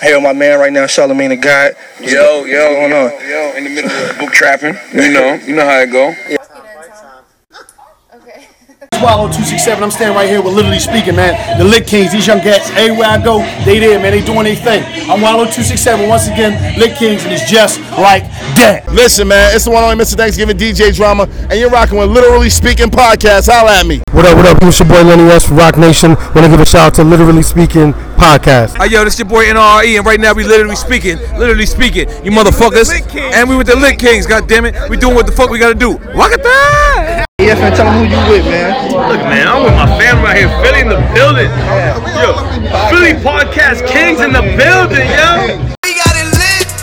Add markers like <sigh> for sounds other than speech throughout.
I'm my man right now, Charlamagne the God. Yo, yo, going yo, on? yo, in the middle of book trapping. You know, you know how it go. Swallow 267. I'm standing right here with literally speaking, man. The Lit Kings, these young cats, everywhere I go, they there, man. They doing their thing. I'm Wallo 267 once again, Lit Kings, and it's just like that. Listen, man, it's the one only Mr. Thanksgiving DJ Drama, and you're rocking with Literally Speaking Podcast. Holla at me. What up, what up? It's your boy Lenny S from Roc Nation. Want to give a shout out to Literally Speaking Podcast. Hey, yo, this your boy NRE, and right now we literally speaking, literally speaking, you motherfuckers. And we with the Lit Kings, god damn it. We doing what the fuck we gotta do. Rock it down! Yeah, man, tell them who you with, man. Look, man, I'm with my family right here, Philly in the building. Yo, Philly Podcast Kings in the building, yo.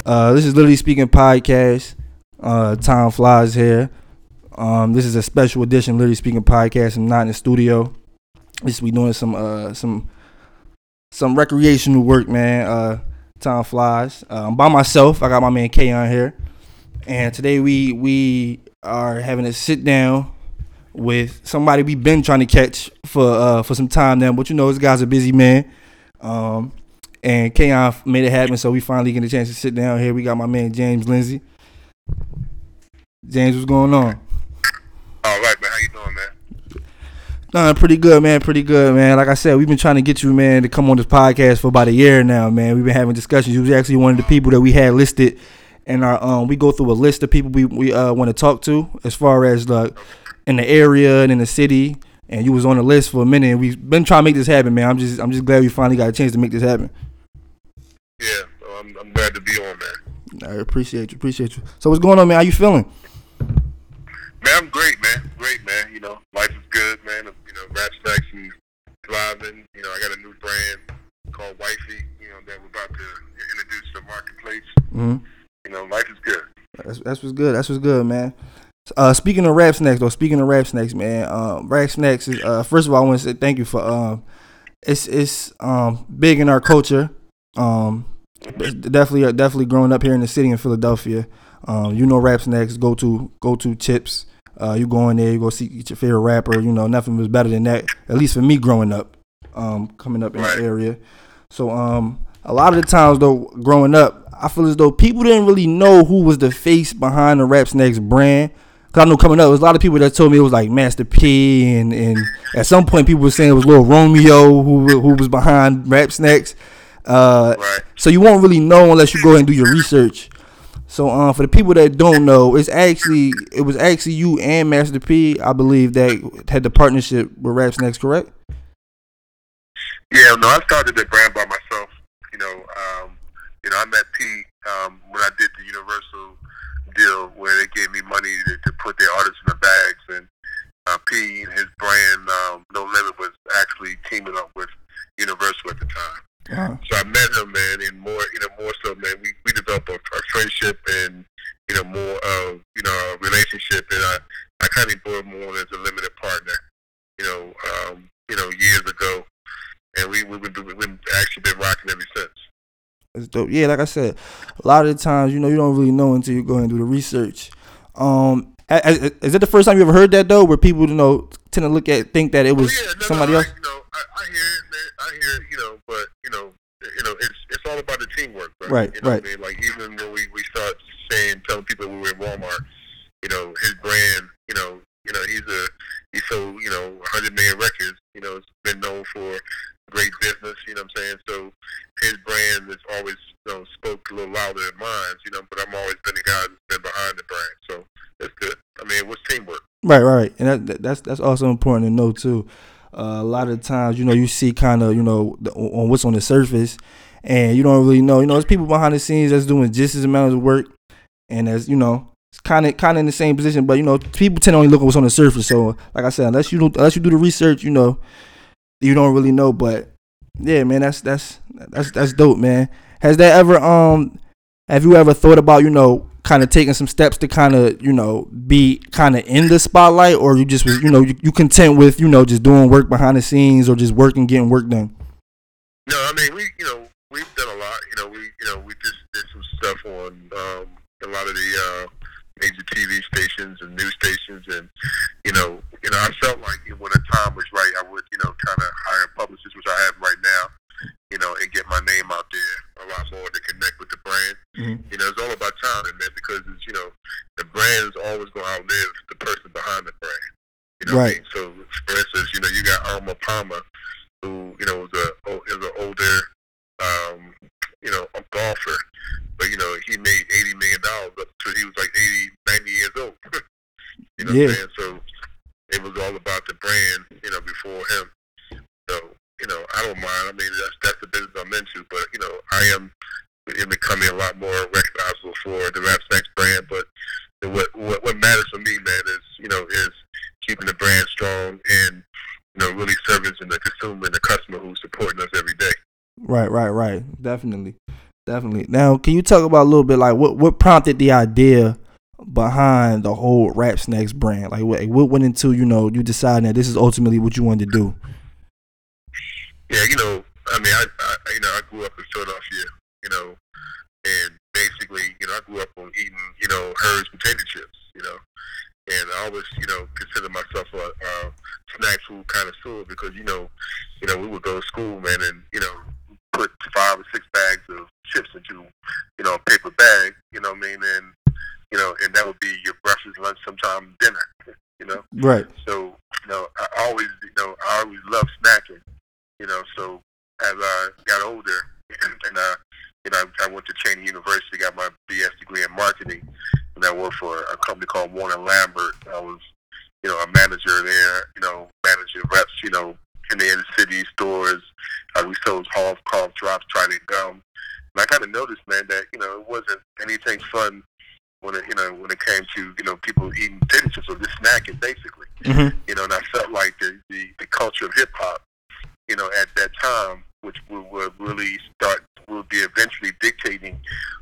Uh, this is Literally Speaking Podcast. Uh, Time Flies here. Um, this is a special edition Literally Speaking Podcast. I'm not in the studio. This we doing some uh some some recreational work, man. Uh, Time Flies. Uh, I'm by myself. I got my man K on here, and today we we are having a sit down with somebody we've been trying to catch for uh for some time now. But you know, this guy's a busy man. Um, and Kayon made it happen, so we finally get a chance to sit down here. We got my man James Lindsay. James, what's going on? All right, man. How you doing, man? Nah, pretty good, man. Pretty good, man. Like I said, we've been trying to get you, man, to come on this podcast for about a year now, man. We've been having discussions. You was actually one of the people that we had listed, and our um, we go through a list of people we we uh want to talk to as far as like in the area and in the city. And you was on the list for a minute. And we've been trying to make this happen, man. I'm just I'm just glad we finally got a chance to make this happen. Yeah, I'm, I'm glad to be on, man. I appreciate you, appreciate you. So what's going on, man? How you feeling? Man, I'm great, man. Great, man. You know, life is good, man. You know, rap snacks and driving. You know, I got a new brand called Wifey. You know, that we're about to introduce to the marketplace. Mm-hmm. You know, life is good. That's that's what's good. That's what's good, man. Uh, speaking of rap snacks, though. Speaking of rap snacks, man. Um, rap snacks is uh. First of all, I want to say thank you for um. It's it's um big in our culture. Um, definitely definitely growing up here in the city in Philadelphia. Um, you know, rap snacks go to go to chips. Uh, you go in there, you go see your favorite rapper. You know, nothing was better than that. At least for me growing up, um, coming up in the area. So um, a lot of the times though, growing up, I feel as though people didn't really know who was the face behind the Rap Snacks brand. Cause I know coming up, there was a lot of people that told me it was like Master P, and and at some point people were saying it was Little Romeo who who was behind Rap Snacks. Uh, Right. so you won't really know unless you go ahead and do your research. So um, for the people that don't know, it's actually it was actually you and Master P, I believe, that had the partnership with Rap Snacks, correct? Yeah, no, I started the brand by myself. You know, um, you know, I met P um, when I did the Universal deal where they gave me money to, to put their artists in the bags, and uh, P and his brand um, No Limit was actually teaming up with Universal at the time. Uh, So I met him, man, and more, you know, more so, man, we, we developed a, a friendship and, you know, more of, you know, a relationship. And I, I kind of brought him on as a limited partner, you know, um, you know, years ago. And we, we, we, we've been actually been rocking ever since. It's dope. Yeah, like I said, a lot of the times, you know, you don't really know until you go and do the research. Um, is it the first time you ever heard that though, where people, you know, tend to look at think that it was Oh, yeah, no, somebody no, else? I, you know, I, I hear it, man. I hear it, you know, but you know, you know, it's it's all about the teamwork, right? Right, you know right. What I mean? Like even when we we start saying, telling people we were in Walmart, you know, his brand, you know, you know, he's a he sold, you know, 100 million records. You know, it's been known for great business. You know what I'm saying? So his brand has always, you know, spoke a little louder than mine. You know, but I'm always been the guy that's been behind the brand. So it's good. I mean, it was teamwork. Right, right, and that, that, that's that's also important to know too. Uh, a lot of times, you know, you see kind of, you know, the, on what's on the surface, and you don't really know. You know, there's people behind the scenes that's doing just as amount of work, and as you know, it's kind of kind of in the same position. But you know, people tend to only look at what's on the surface. So, like I said, unless you do, unless you do the research, you know, you don't really know. But yeah, man, that's that's that's that's dope, man. Has that ever um, have you ever thought about, you know, kind of taking some steps to kind of you know be kind of in the spotlight, or you just you know you, you content with you know just doing work behind the scenes or just working getting work done? No, I mean we, you know, we've done a lot. You know, we, you know, we just did some stuff on um, a lot of the uh, major TV stations and news stations, and you know, you know, I felt like when the time was right, I would, you know, kind of hire a publicist, which I have right now, you know, and get my name out there a lot more to connect with the brand. Mm-hmm. You know, it's all about timing, man, because it's, you know, the brand is always going to outlive the person behind the brand. You know what I Right. mean? So, for instance, you know, you got Arnold Palmer, who, you know, is a is an older, um, you know, a golfer, but you know, he made eighty million dollars up till he was like 80, 90 years old. you know Yeah. what I'm saying? So it was all about the brand, you know, before him. So, you know, I don't mind. I mean, that's that's the business I'm into, but you know, I am in becoming a lot more recognizable for the Rap brand. But what what what matters for me, man, is you know, is keeping the brand strong and you know, really servicing the consumer and the customer who's supporting us every day. Right, right, right. Definitely, definitely. Now, can you talk about a little bit like what what prompted the idea behind the whole Rap Snacks brand? Like what what went into you know you deciding that this is ultimately what you wanted to do? Yeah, you know, I mean, I, I you know, I grew up in Philadelphia, you know, and basically, you know, I grew up on eating, you know, Herr's potato chips, you know, and I always, you know, consider myself a, a snack food connoisseur because, you know, you know, we would go to school, man, and you know, put five or six bags of chips into, you know, a paper bag, you know what I mean, and you know, and that would be your breakfast, lunch, sometime dinner, you know. Right. So, you know, I always, you know, I always loved snacking, you know. So as I got older, and I, you know, I went to Cheyney University, got my BS degree in marketing, and I worked for a company called Warner Lambert. I was, you know, a manager there, you know, managing reps, you know, in the inner city stores. Uh, we sold Halls cough drops, trident gum. And I kind of noticed, man, that you know it wasn't anything fun when it, you know, when it came to you know people eating potato or just snacking, basically. Mm-hmm. You know, and I felt like the the, the culture of hip hop, you know, at that time, which would, would really start, would be eventually dictating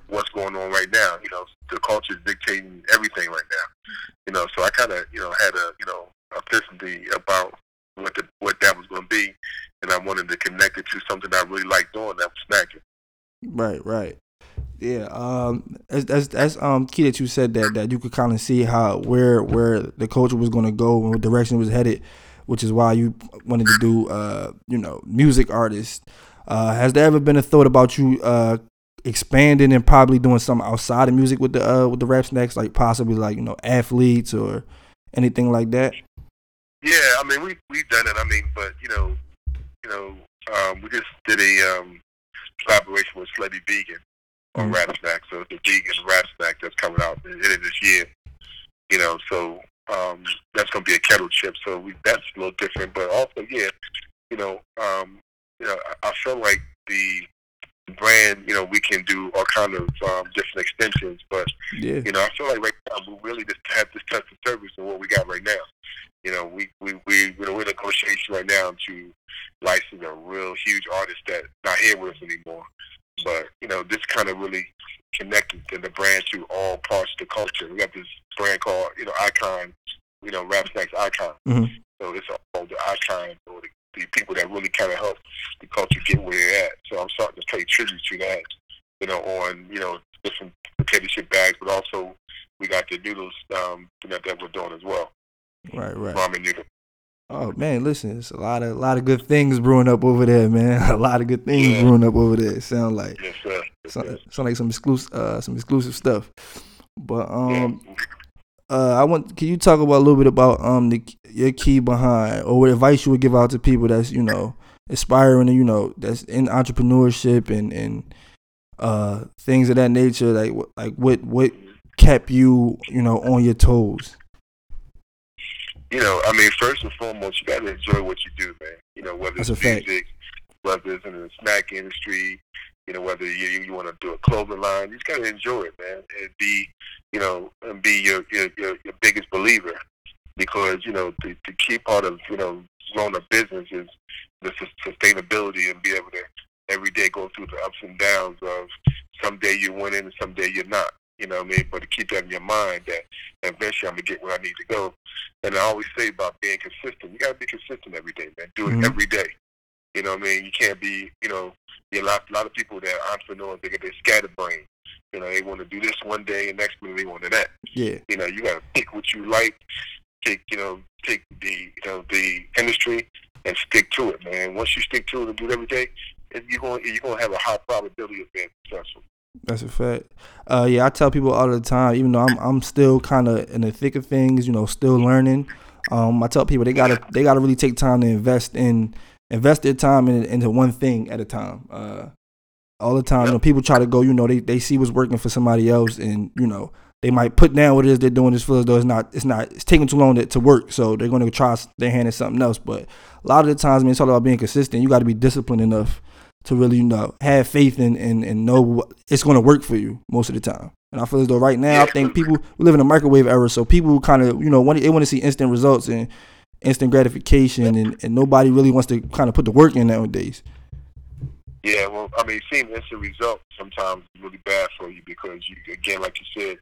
what's going on right now. You know, the culture is dictating everything right now. You know, so I kind of, you know, had a, you know, about what the what that was going to be, and I wanted to connect it to something I really liked doing, that was snacking. Right, right. Yeah, um, that's, um key that you said that that you could kind of see how where where the culture was going to go and what direction it was headed, which is why you wanted to do uh you know music artists. Uh, has there ever been a thought about you uh expanding and probably doing something outside of music with the uh with the rap snacks, like possibly like you know athletes or anything like that? Yeah, I mean we we've done it. I mean, but you know, you know, um, we just did a um, collaboration with Slutty Vegan on Mhm. Rap Snack. So it's a vegan rap snack that's coming out in, in this year. You know, so um, that's going to be a kettle chip. So we, that's a little different. But also, yeah, you know, um, you know, I, I feel like the brand, you know, we can do all kind of um, different extensions. But Yeah. you know, I feel like right now we really just have this touch of service in what we got right now. You know, we we we you know, we're in negotiation right now to license a real huge artist that's not here with us anymore. But you know, this kind of really connected to the brand to all parts of the culture. We got this brand called you know Icon, you know Rap Snacks Icon. Mhm. So it's all the icon or the, the people that really kind of help the culture get where they're at. So I'm starting to pay tribute to that. You know, on you know different potato chip bags, but also we got the noodles um, you know, that we're doing as well. Right, right. Ramen noodle. Oh man, listen, it's a lot of a lot of good things brewing up over there, man. <laughs> A lot of good things brewing up over there. Sound like Yes, sir. sound, sound like some exclusive uh some exclusive stuff. But um uh I want can you talk about a little bit about um the your key behind or what advice you would give out to people that's, you know, aspiring and you know, that's in entrepreneurship and and uh things of that nature like what like what what kept you, you know, on your toes. you know, I mean, first and foremost, you got to enjoy what you do, man. You know, whether That's it's a fact. music, whether it's in the snack industry, you know, whether you you, you want to do a clothing line, you just got to enjoy it, man, and be, you know, and be your your your, your biggest believer, because you know the the key part of you know growing a business is the sus- sustainability and be able to every day go through the ups and downs of someday you're winning and someday you're not. You know what I mean? But to keep that in your mind that eventually I'm gonna get where I need to go. And I always say about being consistent. You gotta be consistent every day, man. Do it Mhm. every day. You know what I mean? You can't be, you know, a lot, a lot of people that are entrepreneurs, they get their scatterbrain. You know, they want to do this one day, and next minute they want to that. Yeah. You know, you got to pick what you like, take, you know, take the, you know, the industry and stick to it, man. Once you stick to it and do it every day, you're going, you're going to have a high probability of being successful. That's a fact. Uh, yeah, I tell people all the time, even though I'm I'm still kind of in the thick of things, you know, still learning. Um, I tell people they gotta they gotta really take time to invest in invest their time in, into one thing at a time. Uh, all the time, you know, people try to go, you know, they they see what's working for somebody else, and you know, they might put down what it is they're doing. Just feel as though it's not it's not it's taking too long to, to work, so they're going to try their hand at something else. But a lot of the times, I mean, it's all about being consistent. You got to be disciplined enough to really, you know, have faith and and, and know what, it's going to work for you most of the time. And I feel as though right now, I think people we live in a microwave era, so people kind of, you know, want they want to see instant results and instant gratification, and, and nobody really wants to kind of put the work in nowadays. Yeah, well, I mean, seeing instant results sometimes is really bad for you because you, again, like you said,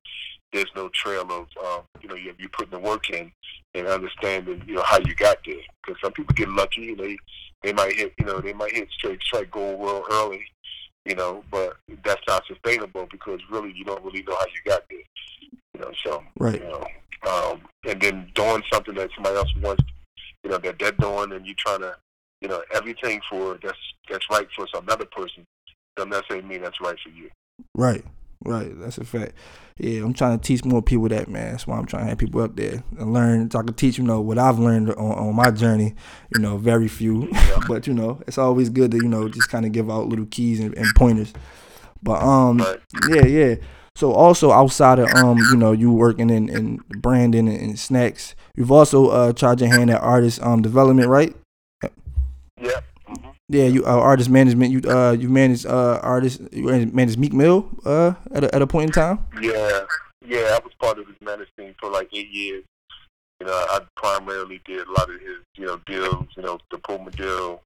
there's no trail of, um, you know, you you putting the work in and understanding, you know, how you got there. Because some people get lucky, you know, they they might hit, you know, they might hit straight strike gold real early, you know, but that's not sustainable because really you don't really know how you got there, you know. So, Right. you know, um, and then doing something that somebody else wants, you know, that they're dead doing, and you're trying to, you know, everything for that's that's right for some other person doesn't necessarily mean that's right for you. Right, right. That's a fact. Yeah, I'm trying to teach more people that, man. That's why I'm trying to have people up there and learn. So I can teach, you know, what I've learned on, on my journey. You know, very few, <laughs> but you know, it's always good to you know just kind of give out little keys and, and pointers. But um, yeah, yeah. So also outside of um, you know, you working in, in branding and, and snacks, you've also uh tried your hand at artist um development, right? Yeah. Yeah, you uh, artist management. You uh you managed uh artist you managed Meek Mill uh at a, at a point in time. Yeah, yeah, I was part of his management for like eight years. You know, I primarily did a lot of his, you know, deals, you know, the Puma deal,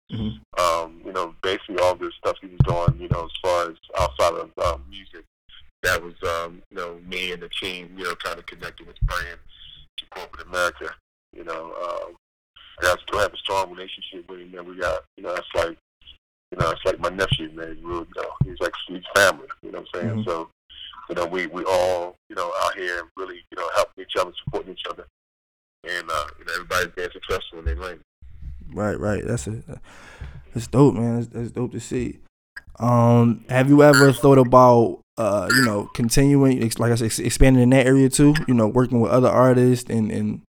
um, you know, basically all the stuff he was doing, you know, as far as outside of um, music. That was, um, you know, me and the team, you know, kind of connecting with brand to corporate America. You know, um, I still have a strong relationship with him, and we got, you know, that's like, you know, it's like my nephew, man. Really, you know, he's like he's family. You know what I'm saying? Mhm. So, you know, we we all, you know, out here really, you know, helping each other, supporting each other, and uh, you know, everybody's being successful in their lane. Right, right. That's a that's dope, man. That's, that's dope to see. Um, have you ever thought about uh, you know, continuing like I said, expanding in that area too? You know, working with other artists and and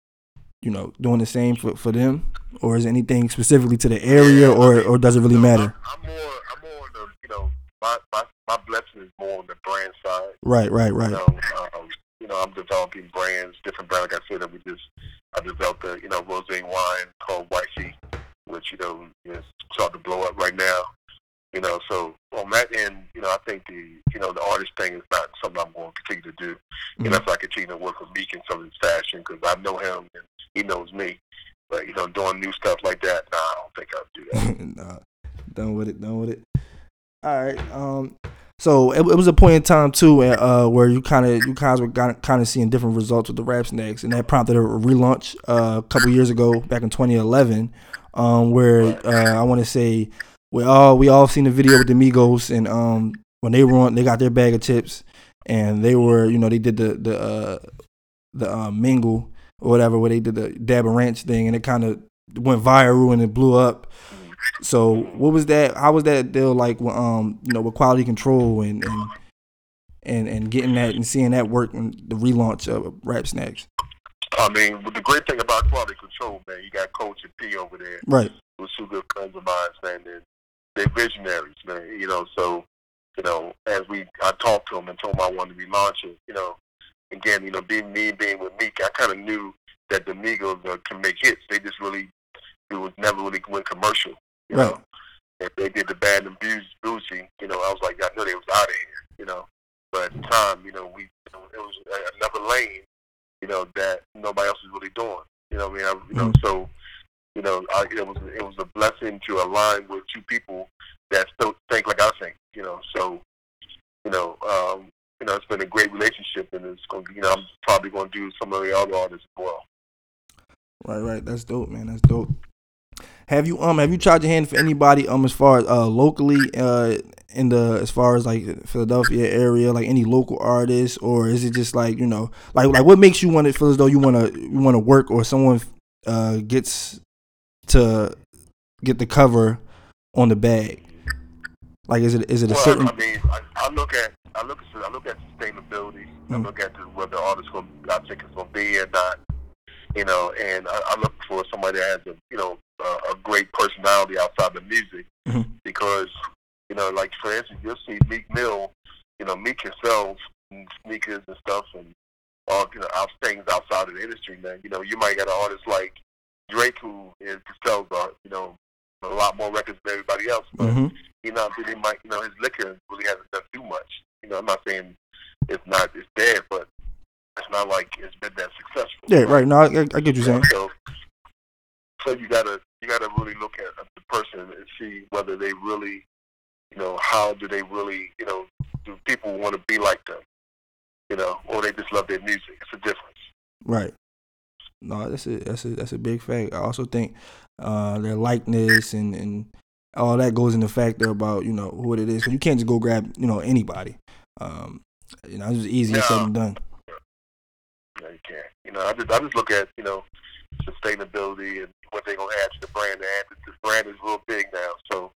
you know, doing the same for for them, or is anything specifically to the area, or or does it really matter? I'm more, I'm more on the, you know, my my my blessing is more on the brand side. Right, right, right. You know, um, you know, I'm developing brands, different brands. Like I said, that we just, I developed a, you know, rosé wine called Wifey, which, you know, is starting to blow up right now. You know, so on that end, you know, I think the, you know, the artist thing is not something I'm going to continue to do. You know, if I continue to work with Meek in some of his fashion, because I know him and he knows me. But, you know, doing new stuff like that, nah, I don't think I'll do that. <laughs> nah, done with it, done with it. All right. Um. So it, it was a point in time too, uh, where you kind of you guys were kind of seeing different results with the rap snacks, and that prompted a relaunch uh, a couple years ago, back in 2011, um, where uh, I want to say we all we all seen the video with the Migos, and um, when they were on, they got their bag of chips, and they were you know they did the the uh, the uh, mingle or whatever, where they did the dab and ranch thing, and it kind of went viral and it blew up. So what was that? How was that deal like? with, Um, you know, with quality control and and and, and getting that and seeing that work and the relaunch of Rap Snacks. I mean, the great thing about quality control, man, you got Coach and P over there. Right. Who's two good friends of mine, man. And they're visionaries, man. You know, so, you know, as we, I talked to them and told them I wanted to be launching, you know, again, you know, being me, being with Meek, I kind of knew that the Migos uh, can make hits. They just really, it was never really went commercial, you Right. know. If they did the Bad and Boujee, you know, I was like, I knew they was out of here, you know. But at the time, you know, we, you know, it was another lane, you know, that nobody else was really doing. You know, what I mean, I, you know, so, you know, I, it was it was a blessing to align with two people that still think like I think. You know, so, you know, um, you know, it's been a great relationship and it's going. you know, I'm probably going to do some of the other artists as well. Right, right. That's dope, man. That's dope. Have you um have you tried your hand for anybody um as far as uh locally uh in the as far as like Philadelphia area like any local artists or is it just like you know like like what makes you want to feel as though you want to you want to work or someone uh gets to get the cover on the bag like is it is it a certain I mean, I, I look at I look at I look at sustainability. I Mm. look at the, whether the artist going I think it's going to be or not. You know, and I, I look for somebody that has a you know a, a great personality outside the music Mhm. because you know, like for instance, you'll see Meek Mill. You know, Meek himself sneakers and stuff and all you know out things outside of the industry. Man, you know, you might get an artist like Drake who is sells uh, you know a lot more records than everybody else, but Mhm. he not really might you know his liquor really hasn't done too much. You know, I'm not saying it's not it's dead, but it's not like it's been that successful. yeah right no I, I get you're saying So, so you gotta you gotta really look at the person and see whether they really, you know, how do they really, you know, do people want to be like them, you know, or they just love their music. It's a difference. Right. No, that's a that's a that's a big fact. I also think uh, their likeness and and all that goes into factor about you know what it is. 'Cause you can't just go grab you know anybody. Um, you know, it's just easier said than done. Know, you can't. You know, I just I just look at you know sustainability and what they're gonna add to the brand. And the brand is real big now, so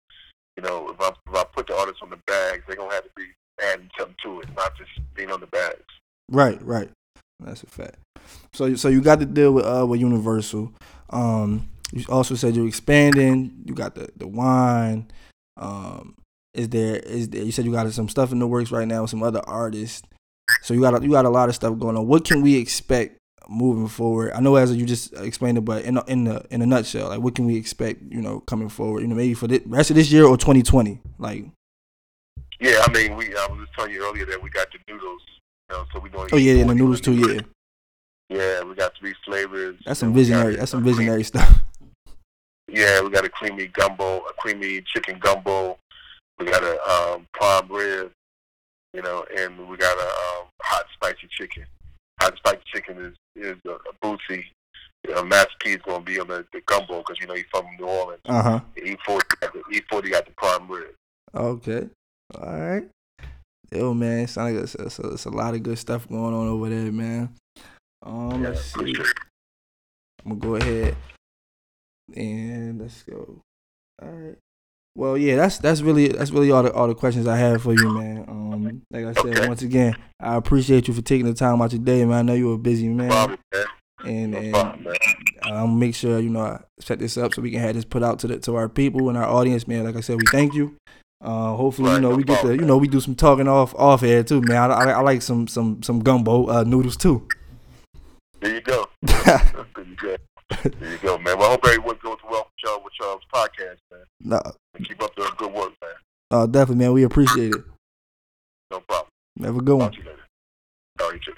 you know if I if I put the artists on the bags, they're gonna have to be adding something to it, not just being on the bags. Right, right. That's a fact. So so you got to deal with uh with Universal. Um, you also said you're expanding. You got the the wine. Um, is there is there, you said you got some stuff in the works right now with some other artists. So you got a, you got a lot of stuff going on. What can we expect moving forward? I know as you just explained it, but in a, in the in a nutshell, like what can we expect? You know, coming forward. You know, maybe for the rest of this year or 2020. Like, Yeah, I mean, we I was just telling you earlier that we got the noodles. You know, so we going. oh yeah, and the noodles too. Yeah, Yeah, we got three flavors. that's some got visionary. That's some visionary stuff. <laughs> Yeah, we got a creamy gumbo, a creamy chicken gumbo. We got a um, prime rib, you know, and we got a um, hot spicy chicken. Hot spicy chicken is is a, a Boosie. You know, Master P is going to be on the, the gumbo because you know he's from New Orleans. Uh huh. E forty, E forty got the prime rib. Okay. All right. Yo, man, it sounds like it's, it's, it's a lot of good stuff going on over there, man. Um, let's see. I'm gonna go ahead and let's go. All right. Well, yeah, that's that's really that's really all the all the questions I have for you, man. Um, like I said, once again, I appreciate you for taking the time out your day, man. I know you're a busy man, and and I'm gonna make sure you know I set this up so we can have this put out to the to our people and our audience, man. Like I said, we thank you. Uh, hopefully, you know, we get to you know we do some talking off off air too, man. I, I, I like some some some gumbo uh, noodles too. Good. There you go, man. Well, I hope everyone goes well with y'all with y'all's podcast, man. No. And keep up the good work, man. Oh, definitely, man. We appreciate it. No problem. Have a good Talk one. You later. You too.